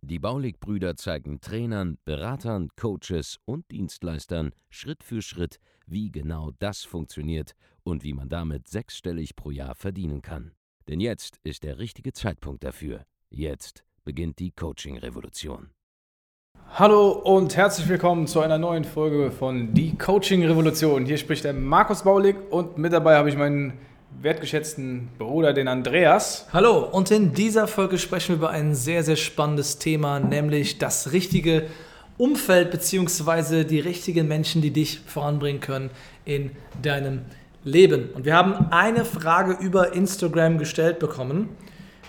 Die Baulig-Brüder zeigen Trainern, Beratern, Coaches und Dienstleistern Schritt für Schritt, wie genau das funktioniert und wie man damit sechsstellig pro Jahr verdienen kann. Denn jetzt ist der richtige Zeitpunkt dafür. Jetzt beginnt die Coaching-Revolution. Hallo und herzlich willkommen zu einer neuen Folge von Die Coaching Revolution. Hier spricht der Markus Baulig und mit dabei habe ich meinen wertgeschätzten Bruder, den Andreas. Hallo und in dieser Folge sprechen wir über ein sehr, sehr spannendes Thema, nämlich das richtige Umfeld bzw. die richtigen Menschen, die dich voranbringen können in deinem Leben. Und wir haben eine Frage über Instagram gestellt bekommen,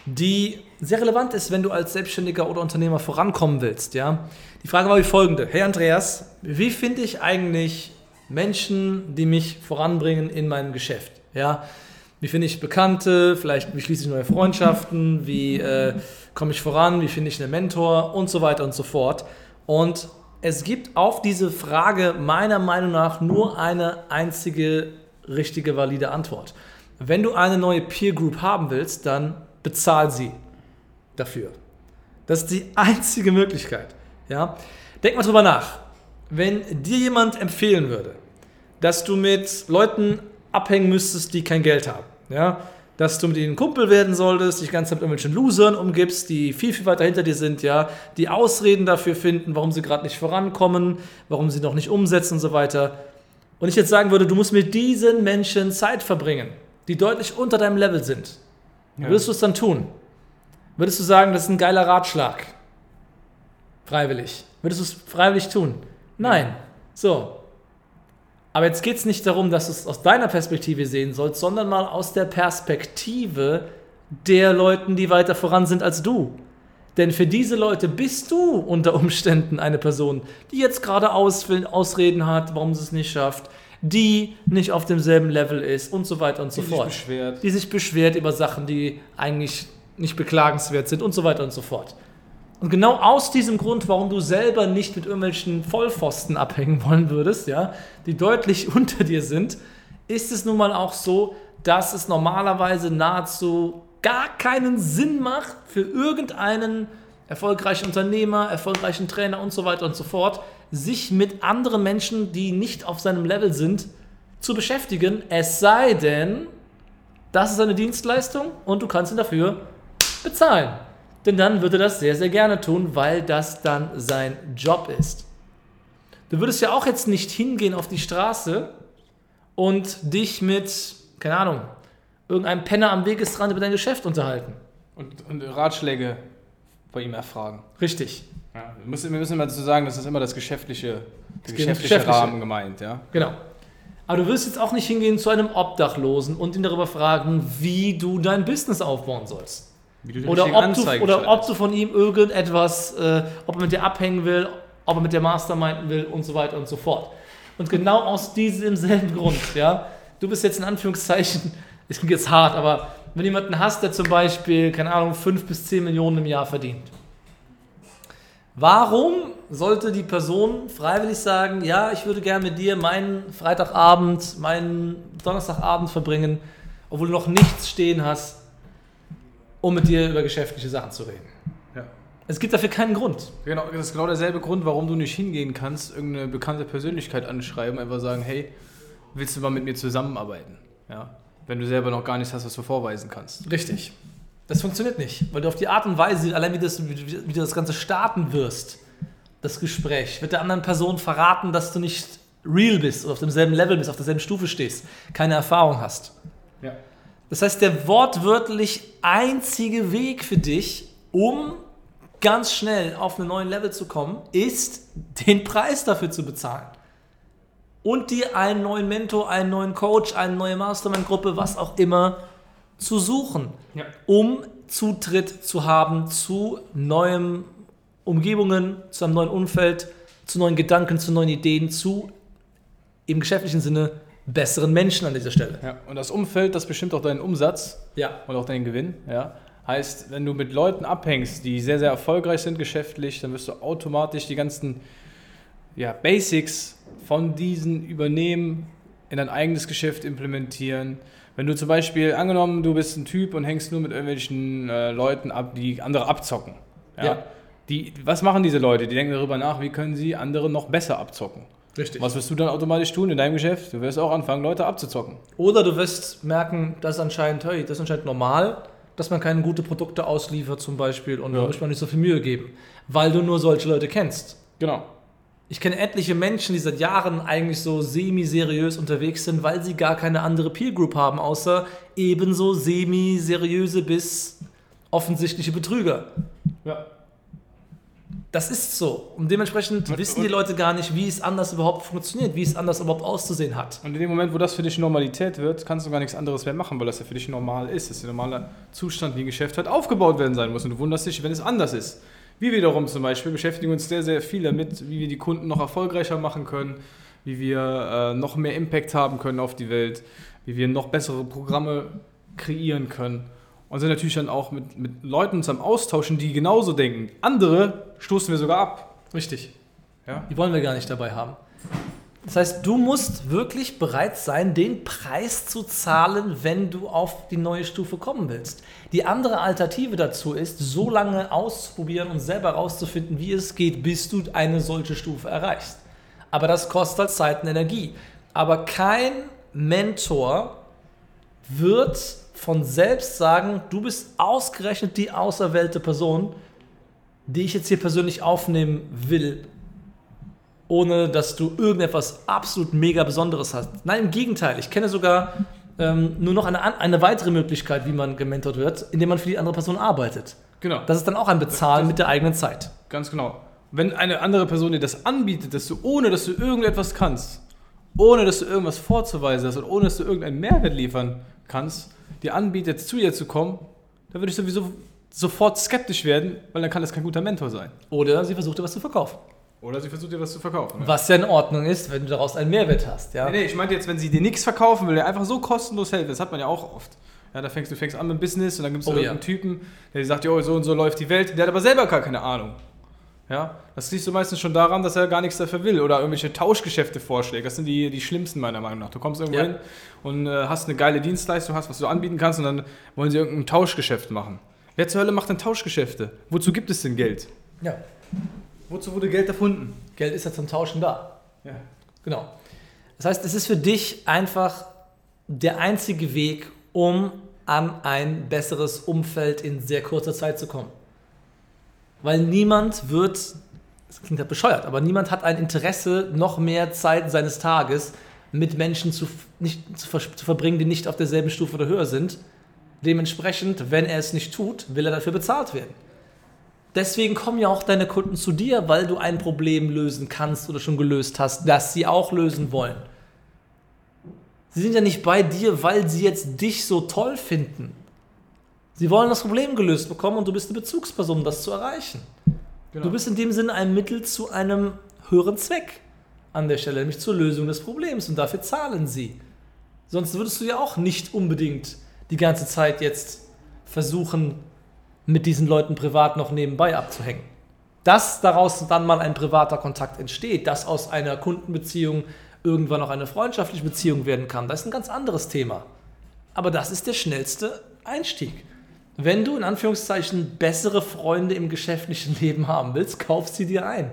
die sehr relevant ist, wenn du als Selbstständiger oder Unternehmer vorankommen willst. Ja? Die Frage war wie folgende. Hey Andreas, wie finde ich eigentlich Menschen, die mich voranbringen in meinem Geschäft? Ja? Wie finde ich Bekannte? Vielleicht, wie schließe ich neue Freundschaften? Wie äh, komme ich voran? Wie finde ich einen Mentor? Und so weiter und so fort. Und es gibt auf diese Frage meiner Meinung nach nur eine einzige richtige, valide Antwort. Wenn du eine neue Peer Group haben willst, dann bezahl sie dafür. Das ist die einzige Möglichkeit. Ja? Denk mal drüber nach. Wenn dir jemand empfehlen würde, dass du mit Leuten abhängen müsstest, die kein Geld haben, ja? dass du mit ihnen Kumpel werden solltest, dich ganz mit irgendwelchen Losern umgibst, die viel, viel weiter hinter dir sind, ja, die Ausreden dafür finden, warum sie gerade nicht vorankommen, warum sie noch nicht umsetzen und so weiter. Und ich jetzt sagen würde, du musst mit diesen Menschen Zeit verbringen, die deutlich unter deinem Level sind. Ja. Würdest du es dann tun? Würdest du sagen, das ist ein geiler Ratschlag? Freiwillig. Würdest du es freiwillig tun? Nein. So. Aber jetzt geht es nicht darum, dass du es aus deiner Perspektive sehen sollst, sondern mal aus der Perspektive der Leuten, die weiter voran sind als du. Denn für diese Leute bist du unter Umständen eine Person, die jetzt gerade Ausreden hat, warum sie es nicht schafft, die nicht auf demselben Level ist und so weiter und so die fort. Sich beschwert. Die sich beschwert über Sachen, die eigentlich nicht beklagenswert sind und so weiter und so fort. Und genau aus diesem Grund, warum du selber nicht mit irgendwelchen Vollpfosten abhängen wollen würdest, ja, die deutlich unter dir sind, ist es nun mal auch so, dass es normalerweise nahezu gar keinen Sinn macht für irgendeinen erfolgreichen Unternehmer, erfolgreichen Trainer und so weiter und so fort, sich mit anderen Menschen, die nicht auf seinem Level sind, zu beschäftigen, es sei denn, das ist eine Dienstleistung und du kannst ihn dafür bezahlen. Denn dann würde er das sehr, sehr gerne tun, weil das dann sein Job ist. Du würdest ja auch jetzt nicht hingehen auf die Straße und dich mit, keine Ahnung, irgendeinem Penner am Wegesrand über dein Geschäft unterhalten. Und, und Ratschläge bei ihm erfragen. Richtig. Ja, wir, müssen, wir müssen immer dazu sagen, das ist immer das geschäftliche, der geschäftliche, geschäftliche Rahmen gemeint. Ja? Genau. Aber du wirst jetzt auch nicht hingehen zu einem Obdachlosen und ihn darüber fragen, wie du dein Business aufbauen sollst oder ob, du, oder ob du von ihm irgendetwas, äh, ob er mit dir abhängen will, ob er mit dir Masterminden will und so weiter und so fort. Und genau aus diesem selben Grund, ja, du bist jetzt in Anführungszeichen, es klingt jetzt hart, aber wenn jemanden hast, der zum Beispiel, keine Ahnung, 5 bis 10 Millionen im Jahr verdient, warum sollte die Person freiwillig sagen, ja, ich würde gerne mit dir meinen Freitagabend, meinen Donnerstagabend verbringen, obwohl du noch nichts stehen hast, um mit dir über geschäftliche Sachen zu reden. Ja. Es gibt dafür keinen Grund. Genau, das ist genau derselbe Grund, warum du nicht hingehen kannst, irgendeine bekannte Persönlichkeit anschreiben, einfach sagen, hey, willst du mal mit mir zusammenarbeiten? Ja. Wenn du selber noch gar nichts hast, was du vorweisen kannst. Richtig. Das funktioniert nicht, weil du auf die Art und Weise, allein wie, das, wie, wie du das Ganze starten wirst, das Gespräch, wird der anderen Person verraten, dass du nicht real bist oder auf demselben Level bist, auf derselben Stufe stehst, keine Erfahrung hast. Das heißt, der wortwörtlich einzige Weg für dich, um ganz schnell auf einen neuen Level zu kommen, ist, den Preis dafür zu bezahlen. Und dir einen neuen Mentor, einen neuen Coach, eine neue Mastermind-Gruppe, was auch immer, zu suchen, ja. um Zutritt zu haben zu neuen Umgebungen, zu einem neuen Umfeld, zu neuen Gedanken, zu neuen Ideen, zu im geschäftlichen Sinne besseren Menschen an dieser Stelle. Ja, und das Umfeld, das bestimmt auch deinen Umsatz Ja. und auch deinen Gewinn. Ja. Heißt, wenn du mit Leuten abhängst, die sehr, sehr erfolgreich sind geschäftlich, dann wirst du automatisch die ganzen ja, Basics von diesen übernehmen, in dein eigenes Geschäft implementieren. Wenn du zum Beispiel, angenommen, du bist ein Typ und hängst nur mit irgendwelchen äh, Leuten ab, die andere abzocken. Ja. Ja. Die, was machen diese Leute? Die denken darüber nach, wie können sie andere noch besser abzocken. Richtig. Was wirst du dann automatisch tun in deinem Geschäft? Du wirst auch anfangen, Leute abzuzocken. Oder du wirst merken, das ist anscheinend, hey, das ist anscheinend normal, dass man keine gute Produkte ausliefert zum Beispiel und Ja. da muss man nicht so viel Mühe geben, weil du nur solche Leute kennst. Genau. Ich kenne etliche Menschen, die seit Jahren eigentlich so semi-seriös unterwegs sind, weil sie gar keine andere Peer Group haben, außer ebenso semi-seriöse bis offensichtliche Betrüger. Ja. Das ist so. Und dementsprechend Und- wissen die Leute gar nicht, wie es anders überhaupt funktioniert, wie es anders überhaupt auszusehen hat. Und in dem Moment, wo das für dich Normalität wird, kannst du gar nichts anderes mehr machen, weil das ja für dich normal ist. Das ist der normale Zustand, wie ein Geschäft halt aufgebaut werden sein muss. Und du wunderst dich, wenn es anders ist. Wir wiederum zum Beispiel beschäftigen uns sehr, sehr viel damit, wie wir die Kunden noch erfolgreicher machen können, wie wir äh, noch mehr Impact haben können auf die Welt, wie wir noch bessere Programme kreieren können. Und sind natürlich dann auch mit, mit Leuten uns am Austauschen, die genauso denken. Andere stoßen wir sogar ab. Richtig. Ja? Die wollen wir gar nicht dabei haben. Das heißt, du musst wirklich bereit sein, den Preis zu zahlen, wenn du auf die neue Stufe kommen willst. Die andere Alternative dazu ist, so lange auszuprobieren und selber herauszufinden, wie es geht, bis du eine solche Stufe erreichst. Aber das kostet halt Zeit und Energie. Aber kein Mentor wird von selbst sagen, du bist ausgerechnet die auserwählte Person, die ich jetzt hier persönlich aufnehmen will, ohne dass du irgendetwas absolut mega Besonderes hast. Nein, im Gegenteil. Ich kenne sogar ähm, nur noch eine, eine weitere Möglichkeit, wie man gementort wird, indem man für die andere Person arbeitet. Genau. Das ist dann auch ein Bezahlen Das- mit der eigenen Zeit. Ganz genau. Wenn eine andere Person dir das anbietet, dass du ohne dass du irgendetwas kannst, ohne dass du irgendwas vorzuweisen hast und ohne dass du irgendeinen Mehrwert liefern kannst, dir anbietet, zu ihr zu kommen, dann würde ich sowieso sofort skeptisch werden, weil dann kann das kein guter Mentor sein. Oder sie versucht dir was zu verkaufen. Oder sie versucht dir was zu verkaufen. Ja. Was ja in Ordnung ist, wenn du daraus einen Mehrwert hast. Ja? Nee, nee, ich meinte jetzt, wenn sie dir nichts verkaufen will, der einfach so kostenlos helfen, das hat man ja auch oft. Ja, da fängst du fängst an mit Business und dann gibt es Oh, irgendeinen ja. Typen, der dir sagt, jo, so und so läuft die Welt, der hat aber selber gar keine Ahnung. Ja, das siehst du meistens schon daran, dass er gar nichts dafür will oder irgendwelche Tauschgeschäfte vorschlägt. Das sind die, die schlimmsten meiner Meinung nach. Du kommst irgendwo Ja. hin und äh, hast eine geile Dienstleistung, hast, was du anbieten kannst und dann wollen sie irgendein Tauschgeschäft machen. Wer zur Hölle macht denn Tauschgeschäfte? Wozu gibt es denn Geld? ja. Wozu wurde Geld erfunden? Geld ist ja zum Tauschen da. Ja. Genau. Das heißt, es ist für dich einfach der einzige Weg, um an ein besseres Umfeld in sehr kurzer Zeit zu kommen. Weil niemand wird, das klingt halt bescheuert, aber niemand hat ein Interesse, noch mehr Zeit seines Tages mit Menschen zu, nicht, zu, zu verbringen, die nicht auf derselben Stufe oder höher sind. Dementsprechend, wenn er es nicht tut, will er dafür bezahlt werden. Deswegen kommen ja auch deine Kunden zu dir, weil du ein Problem lösen kannst oder schon gelöst hast, das sie auch lösen wollen. Sie sind ja nicht bei dir, weil sie jetzt dich so toll finden. Sie wollen das Problem gelöst bekommen und du bist eine Bezugsperson, um das zu erreichen. Genau. Du bist in dem Sinne ein Mittel zu einem höheren Zweck an der Stelle, nämlich zur Lösung des Problems und dafür zahlen sie. Sonst würdest du ja auch nicht unbedingt die ganze Zeit jetzt versuchen, mit diesen Leuten privat noch nebenbei abzuhängen. Dass daraus dann mal ein privater Kontakt entsteht, dass aus einer Kundenbeziehung irgendwann auch eine freundschaftliche Beziehung werden kann, das ist ein ganz anderes Thema. Aber das ist der schnellste Einstieg. Wenn du in Anführungszeichen bessere Freunde im geschäftlichen Leben haben willst, kauf sie dir ein.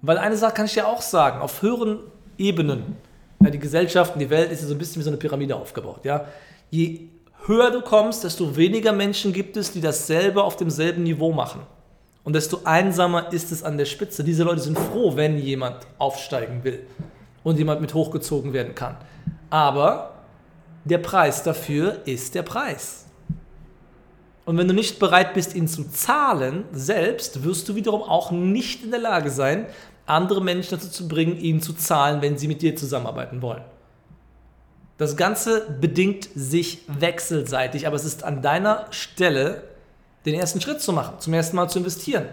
Weil eine Sache kann ich dir auch sagen, auf höheren Ebenen, ja, die Gesellschaft und die Welt ist ja so ein bisschen wie so eine Pyramide aufgebaut. Ja? Je höher du kommst, desto weniger Menschen gibt es, die dasselbe auf demselben Niveau machen. Und desto einsamer ist es an der Spitze. Diese Leute sind froh, wenn jemand aufsteigen will und jemand mit hochgezogen werden kann. Aber der Preis dafür ist der Preis. Und wenn du nicht bereit bist, ihn zu zahlen, selbst, wirst du wiederum auch nicht in der Lage sein, andere Menschen dazu zu bringen, ihn zu zahlen, wenn sie mit dir zusammenarbeiten wollen. Das Ganze bedingt sich wechselseitig, aber es ist an deiner Stelle, den ersten Schritt zu machen, zum ersten Mal zu investieren,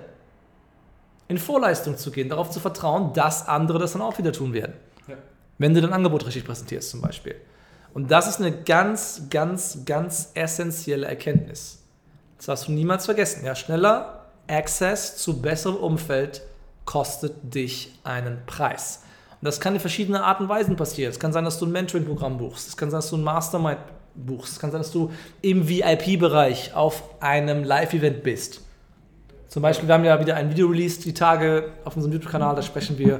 in Vorleistung zu gehen, darauf zu vertrauen, dass andere das dann auch wieder tun werden. Ja. Wenn du dein Angebot richtig präsentierst zum Beispiel. Und das ist eine ganz, ganz, ganz essentielle Erkenntnis. Das darfst du niemals vergessen. Ja, schneller Access zu besserem Umfeld kostet dich einen Preis. Und das kann in verschiedenen Arten und Weisen passieren. Es kann sein, dass du ein Mentoring-Programm buchst. Es kann sein, dass du ein Mastermind buchst. Es kann sein, dass du im VIP-Bereich auf einem Live-Event bist. Zum Beispiel, wir haben ja wieder ein Video released die Tage auf unserem YouTube-Kanal, da sprechen wir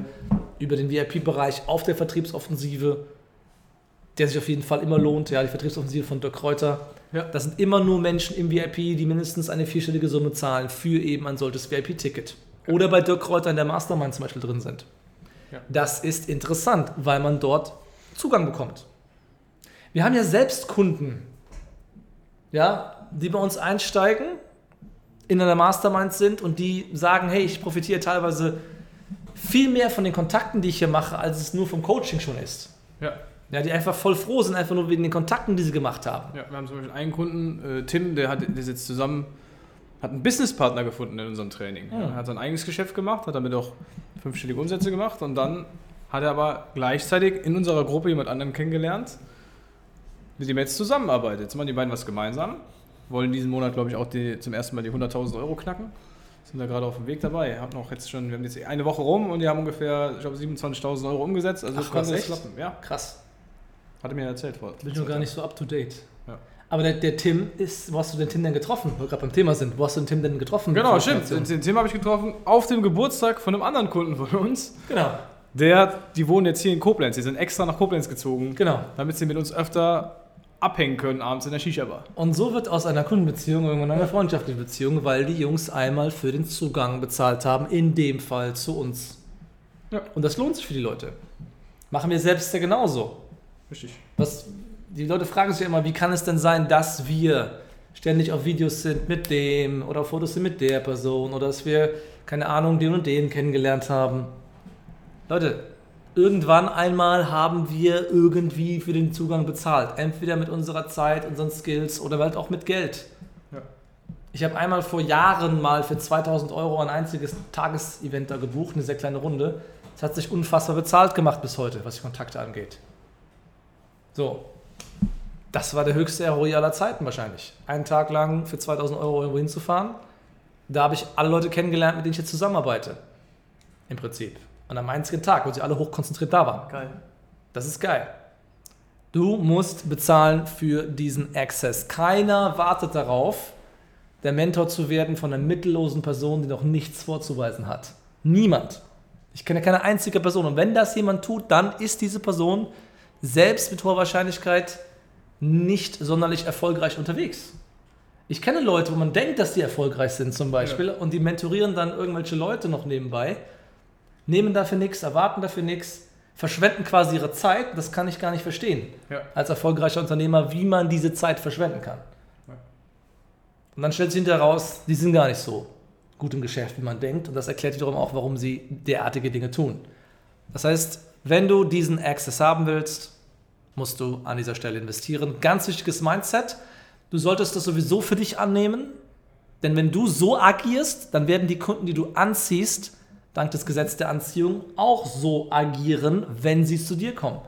über den VIP-Bereich auf der Vertriebsoffensive, der sich auf jeden Fall immer lohnt. Ja, die Vertriebsoffensive von Dirk Kräuter. Ja. Das sind immer nur Menschen im VIP, die mindestens eine vierstellige Summe zahlen für eben ein solches VIP-Ticket. Oder bei Dirk Kräuter in der Mastermind zum Beispiel drin sind. Ja. Das ist interessant, weil man dort Zugang bekommt. Wir haben ja selbst Kunden, ja, die bei uns einsteigen, in einer Mastermind sind und die sagen, hey, ich profitiere teilweise viel mehr von den Kontakten, die ich hier mache, als es nur vom Coaching schon ist. Ja. Ja, die einfach voll froh sind, einfach nur wegen den Kontakten, die sie gemacht haben. Ja, wir haben zum Beispiel einen Kunden, äh, Tim, der, hat, der sitzt zusammen, hat einen Businesspartner gefunden in unserem Training. Er hat sein eigenes Geschäft gemacht, hat damit auch fünfstellige Umsätze gemacht und dann hat er aber gleichzeitig in unserer Gruppe jemand anderen kennengelernt, mit dem er jetzt zusammenarbeitet. Jetzt machen die beiden was gemeinsam, wollen diesen Monat, glaube ich, auch die, zum ersten Mal die 100.000 Euro knacken. Sind da gerade auf dem Weg dabei. Haben noch jetzt schon, wir haben jetzt eine Woche rum und die haben ungefähr, ich glaube, 27.000 Euro umgesetzt. Also Ach, kann das echt? klappen. Ja, Krass. Hatte mir erzählt vor. Bin noch gar nicht so up to date. Ja. Aber der, der Tim ist, wo hast du den Tim denn getroffen? Wo wir gerade beim Thema sind. Wo hast du den Tim denn getroffen? Genau, stimmt. Den, den Thema habe ich getroffen auf dem Geburtstag von einem anderen Kunden von uns. Genau, Der, die wohnen jetzt hier in Koblenz. Die sind extra nach Koblenz gezogen, genau. damit sie mit uns öfter abhängen können abends in der Shisha-Bar. Und so wird aus einer Kundenbeziehung irgendwann eine freundschaftliche Beziehung, weil die Jungs einmal für den Zugang bezahlt haben, in dem Fall zu uns. Ja. Und das lohnt sich für die Leute. Machen wir selbst ja genauso. Richtig. Was, die Leute fragen sich ja immer, wie kann es denn sein, dass wir ständig auf Videos sind mit dem oder auf Fotos sind mit der Person oder dass wir, keine Ahnung, den und den kennengelernt haben. Leute, irgendwann einmal haben wir irgendwie für den Zugang bezahlt. Entweder mit unserer Zeit, unseren Skills oder halt auch mit Geld. Ja. Ich habe einmal vor Jahren mal für 2000 Euro ein einziges Tagesevent da gebucht, eine sehr kleine Runde. Das hat sich unfassbar bezahlt gemacht bis heute, was die Kontakte angeht. So. Das war der höchste ROI aller Zeiten wahrscheinlich. Einen Tag lang für 2000 Euro irgendwo hinzufahren. Da habe ich alle Leute kennengelernt, mit denen ich jetzt zusammenarbeite. Im Prinzip. An einem einzigen Tag, wo sie alle hochkonzentriert da waren. Geil. Das ist geil. Du musst bezahlen für diesen Access. Keiner wartet darauf, der Mentor zu werden von einer mittellosen Person, die noch nichts vorzuweisen hat. Niemand. Ich kenne keine einzige Person. Und wenn das jemand tut, dann ist diese Person selbst mit hoher Wahrscheinlichkeit nicht sonderlich erfolgreich unterwegs. Ich kenne Leute, wo man denkt, dass die erfolgreich sind zum Beispiel und die mentorieren dann irgendwelche Leute noch nebenbei, nehmen dafür nichts, erwarten dafür nichts, verschwenden quasi ihre Zeit. Das kann ich gar nicht verstehen Ja. als erfolgreicher Unternehmer, wie man diese Zeit verschwenden kann. Ja. Und dann stellt sich hinterher raus, die sind gar nicht so gut im Geschäft, wie man denkt. Und das erklärt wiederum auch, warum sie derartige Dinge tun. Das heißt, wenn du diesen Access haben willst, musst du an dieser Stelle investieren. Ganz wichtiges Mindset. Du solltest das sowieso für dich annehmen, denn wenn du so agierst, dann werden die Kunden, die du anziehst, dank des Gesetzes der Anziehung auch so agieren, wenn sie zu dir kommen.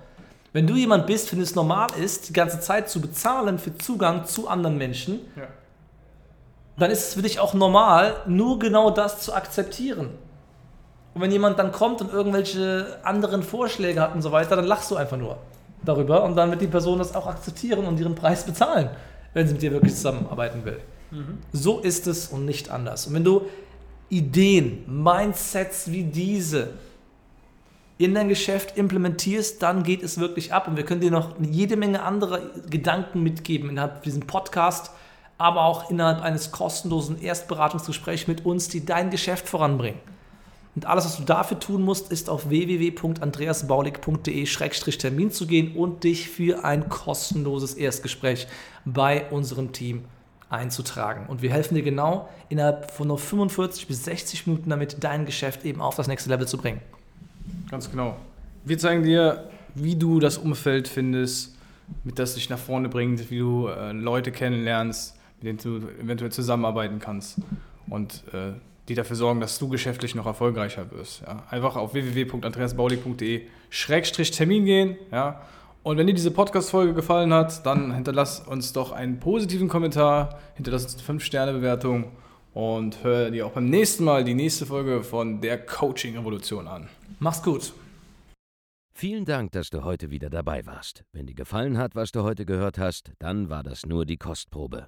Wenn du jemand bist, für den es normal ist, die ganze Zeit zu bezahlen für Zugang zu anderen Menschen, Ja. dann ist es für dich auch normal, nur genau das zu akzeptieren. Und wenn jemand dann kommt und irgendwelche anderen Vorschläge hat und so weiter, dann lachst du einfach nur darüber und dann wird die Person das auch akzeptieren und ihren Preis bezahlen, wenn sie mit dir wirklich zusammenarbeiten will. So ist es und nicht anders. Und wenn du Ideen, Mindsets wie diese in dein Geschäft implementierst, dann geht es wirklich ab. Und wir können dir noch jede Menge andere Gedanken mitgeben innerhalb diesem Podcast, aber auch innerhalb eines kostenlosen Erstberatungsgesprächs mit uns, die dein Geschäft voranbringen. Und alles, was du dafür tun musst, ist auf www.andreasbaulig.de-termin zu gehen und dich für ein kostenloses Erstgespräch bei unserem Team einzutragen. Und wir helfen dir genau innerhalb von nur 45 bis 60 Minuten damit, dein Geschäft eben auf das nächste Level zu bringen. Ganz genau. Wir zeigen dir, wie du das Umfeld findest, mit das dich nach vorne bringt, wie du äh, Leute kennenlernst, mit denen du eventuell zusammenarbeiten kannst und äh, die dafür sorgen, dass du geschäftlich noch erfolgreicher wirst. Ja. Einfach auf www.andreasbaulig.de-termin gehen. Ja. Und wenn dir diese Podcast-Folge gefallen hat, dann hinterlass uns doch einen positiven Kommentar, hinterlass uns eine 5-Sterne-Bewertung und hör dir auch beim nächsten Mal die nächste Folge von der Coaching-Revolution an. Mach's gut. Vielen Dank, dass du heute wieder dabei warst. Wenn dir gefallen hat, was du heute gehört hast, dann war das nur die Kostprobe.